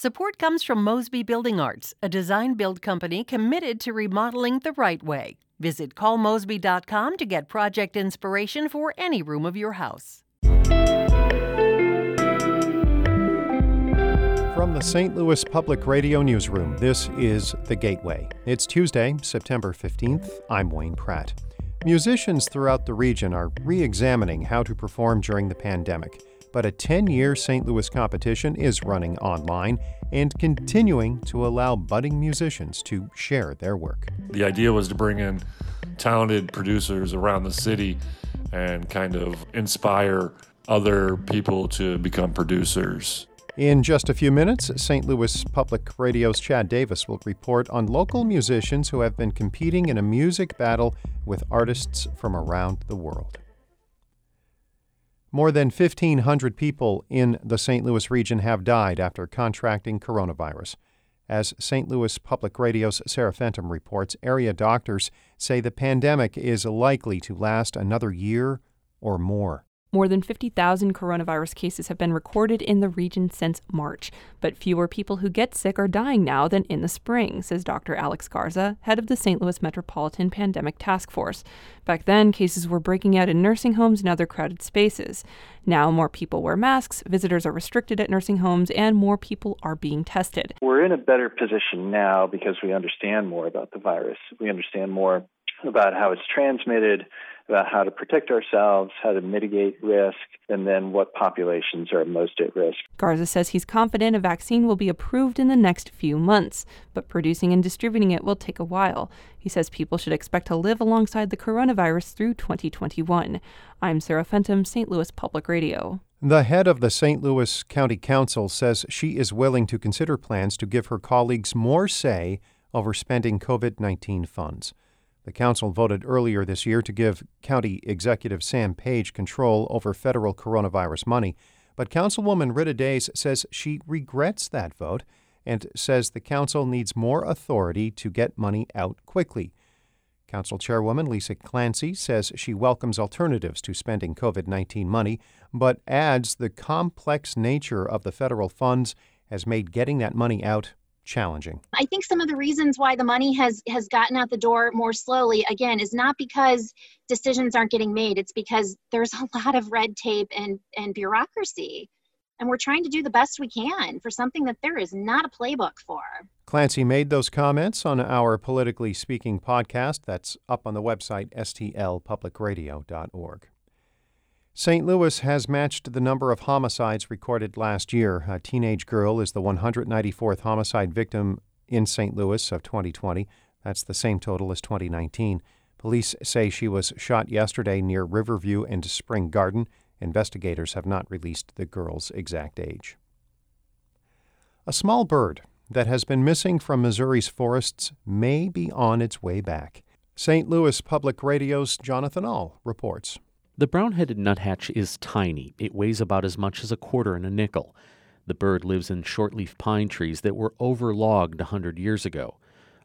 Support comes from Mosby Building Arts, a design build company committed to remodeling the right way. Visit callmosby.com to get project inspiration for any room of your house. From the St. Louis Public Radio Newsroom, this is The Gateway. It's Tuesday, September 15th. I'm Wayne Pratt. Musicians throughout the region are re examining how to perform during the pandemic but a 10 year St. Louis competition is running online and continuing to allow budding musicians to share their work. The idea was to bring in talented producers around the city and kind of inspire other people to become producers. In just a few minutes, St. Louis Public Radio's Chad Davis will report on local musicians who have been competing in a music battle with artists from around the world. More than 1,500 people in the St. Louis region have died after contracting coronavirus. As St. Louis Public Radio's Sarah Fentem reports, area doctors say the pandemic is likely to last another year or more. More than 50,000 coronavirus cases have been recorded in the region since March, but fewer people who get sick are dying now than in the spring, says Dr. Alex Garza, head of the St. Louis Metropolitan Pandemic Task Force. Back then, cases were breaking out in nursing homes and other crowded spaces. Now, more people wear masks, visitors are restricted at nursing homes, and more people are being tested. We're in a better position now because we understand more about the virus. We understand more about how it's transmitted, about how to protect ourselves, how to mitigate risk, and then what populations are most at risk. Garza says he's confident a vaccine will be approved in the next few months, but producing and distributing it will take a while. He says people should expect to live alongside the coronavirus through 2021. I'm Sarah Fentem, St. Louis Public Radio. The head of the St. Louis County Council says she is willing to consider plans to give her colleagues more say over spending COVID 19 funds. The council voted earlier this year to give County Executive Sam Page control over federal coronavirus money, but Councilwoman Rita Days says she regrets that vote and says the council needs more authority to get money out quickly. Council Chairwoman Lisa Clancy says she welcomes alternatives to spending COVID 19 money, but adds the complex nature of the federal funds has made getting that money out challenging? I think some of the reasons why the money has has gotten out the door more slowly again is not because decisions aren't getting made. It's because there's a lot of red tape and and bureaucracy. And we're trying to do the best we can for something that there is not a playbook for. Clancy made those comments on our Politically Speaking podcast. That's up on the website stlpublicradio.org. St. Louis has matched the number of homicides recorded last year. A teenage girl is the 194th homicide victim in St. Louis of 2020. That's the same total as 2019. Police say she was shot yesterday near Riverview and Spring Garden. Investigators have not released the girl's exact age. A small bird that has been missing from Missouri's forests may be on its way back. St. Louis Public Radio's Jonathan Ahl reports. The brown headed nuthatch is tiny. It weighs about as much as a quarter in a nickel. The bird lives in shortleaf pine trees that were overlogged a hundred years ago.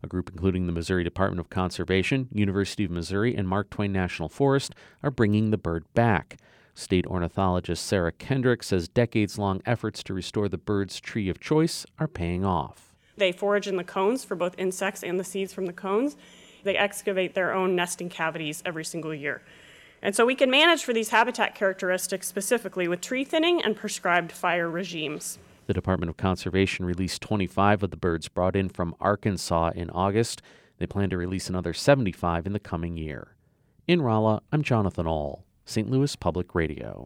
A group including the Missouri Department of Conservation, University of Missouri, and Mark Twain National Forest are bringing the bird back. State ornithologist Sarah Kendrick says decades long efforts to restore the bird's tree of choice are paying off. They forage in the cones for both insects and the seeds from the cones. They excavate their own nesting cavities every single year. And so we can manage for these habitat characteristics specifically with tree thinning and prescribed fire regimes. The Department of Conservation released 25 of the birds brought in from Arkansas in August. They plan to release another 75 in the coming year. In Rolla, I'm Jonathan Ahl, St. Louis Public Radio.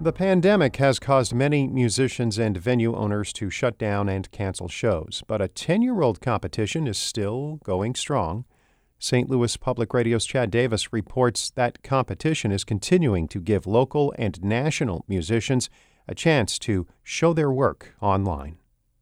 The pandemic has caused many musicians and venue owners to shut down and cancel shows, but a 10 year old competition is still going strong. St. Louis Public Radio's Chad Davis reports that competition is continuing to give local and national musicians a chance to show their work online.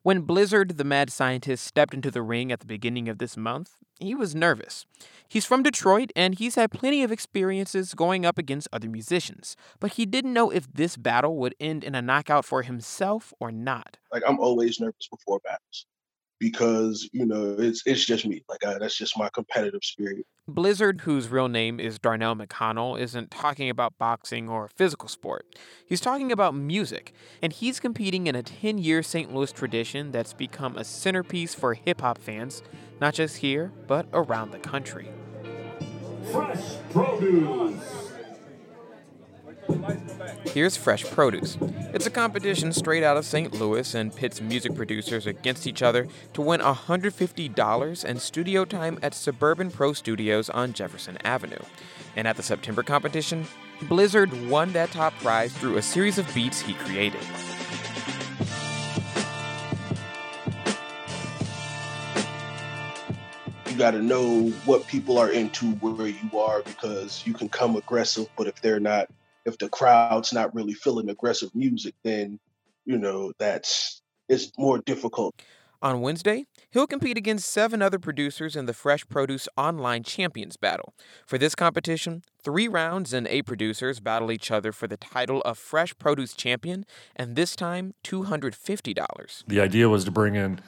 When Blizzard, the mad scientist, stepped into the ring at the beginning of this month, he was nervous. He's from Detroit and he's had plenty of experiences going up against other musicians, but he didn't know if this battle would end in a knockout for himself or not. Like I'm always nervous before battles because you know it's it's just me. Like I, that's just my competitive spirit. Blizzard, whose real name is Darnell McConnell, isn't talking about boxing or physical sport. He's talking about music, and he's competing in a 10 year St. Louis tradition that's become a centerpiece for hip hop fans, not just here, but around the country. Fresh produce. Here's Fresh Produce. It's a competition straight out of St. Louis and pits music producers against each other to win $150 and studio time at Suburban Pro Studios on Jefferson Avenue. And at the September competition, Blizzard won that top prize through a series of beats he created. You got to know what people are into where you are because you can come aggressive, but if they're not if the crowd's not really feeling aggressive music, then you know that's it's more difficult. On Wednesday, he'll compete against seven other producers in the Fresh Produce Online Champions Battle. For this competition, three rounds and eight producers battle each other for the title of Fresh Produce Champion, and this time, $250. The idea was to bring in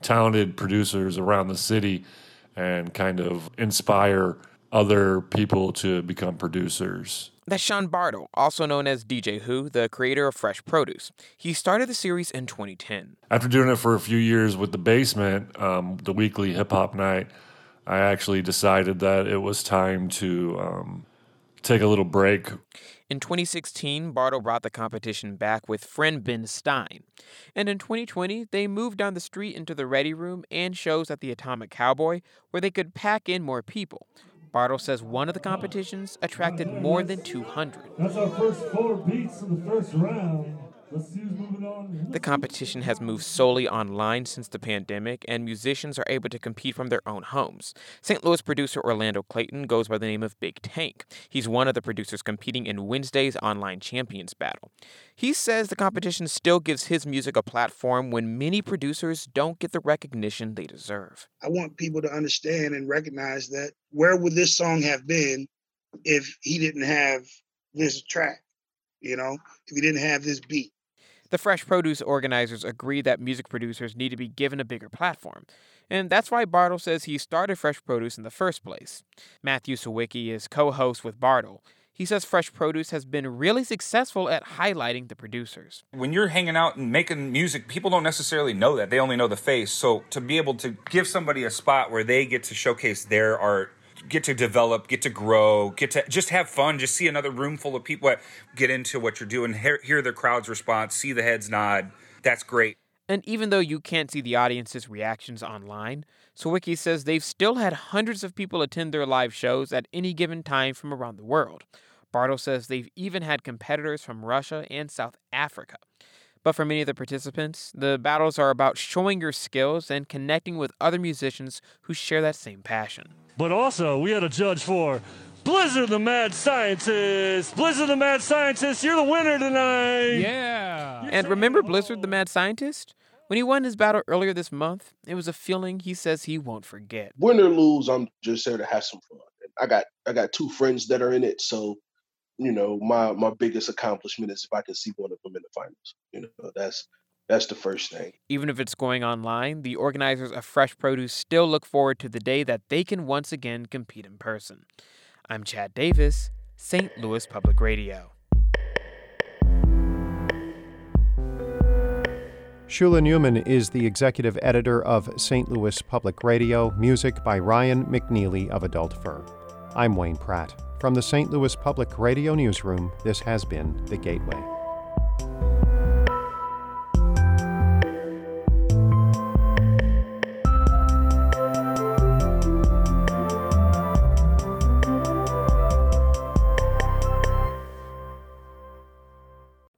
talented producers around the city and kind of inspire other people to become producers. That's Sean Bartle, also known as DJ Who, the creator of Fresh Produce. He started the series in 2010. After doing it for a few years with the basement, um, the weekly hip hop night, I actually decided that it was time to um, take a little break. In 2016, Bartle brought the competition back with friend Ben Stein. And in 2020, they moved down the street into the Ready Room and shows at the Atomic Cowboy where they could pack in more people. Bartle says one of the competitions attracted more than 200. That's our first four beats in the first round. The competition has moved solely online since the pandemic, and musicians are able to compete from their own homes. St. Louis producer Orlando Clayton goes by the name of Big Tank. He's one of the producers competing in Wednesday's online champions battle. He says the competition still gives his music a platform when many producers don't get the recognition they deserve. I want people to understand and recognize that where would this song have been if he didn't have this track? You know, if he didn't have this beat the Fresh Produce organizers agree that music producers need to be given a bigger platform. And that's why Bartle says he started Fresh Produce in the first place. Matthew Sawicki is co host with Bartle. He says Fresh Produce has been really successful at highlighting the producers. When you're hanging out and making music, people don't necessarily know that. They only know the face. So to be able to give somebody a spot where they get to showcase their art get to develop, get to grow, get to just have fun, just see another room full of people get into what you're doing, hear, hear the crowd's response, see the heads nod. That's great. And even though you can't see the audience's reactions online, Sawicki says they've still had hundreds of people attend their live shows at any given time from around the world. Bartle says they've even had competitors from Russia and South Africa. But for many of the participants, the battles are about showing your skills and connecting with other musicians who share that same passion. But also, we had a judge for Blizzard the Mad Scientist. Blizzard the Mad Scientist, you're the winner tonight. Yeah. And remember Blizzard the Mad Scientist? When he won his battle earlier this month, it was a feeling he says he won't forget. Win or lose, I'm just there to have some fun. I got I got two friends that are in it, so you know, my my biggest accomplishment is if I can see one of them in the finals. You know, that's that's the first thing. Even if it's going online, the organizers of Fresh Produce still look forward to the day that they can once again compete in person. I'm Chad Davis, St. Louis Public Radio. Shula Neuman is the executive editor of St. Louis Public Radio, music by Ryan McNeely of Adult Fur. I'm Wayne Pratt. From the St. Louis Public Radio Newsroom, this has been The Gateway.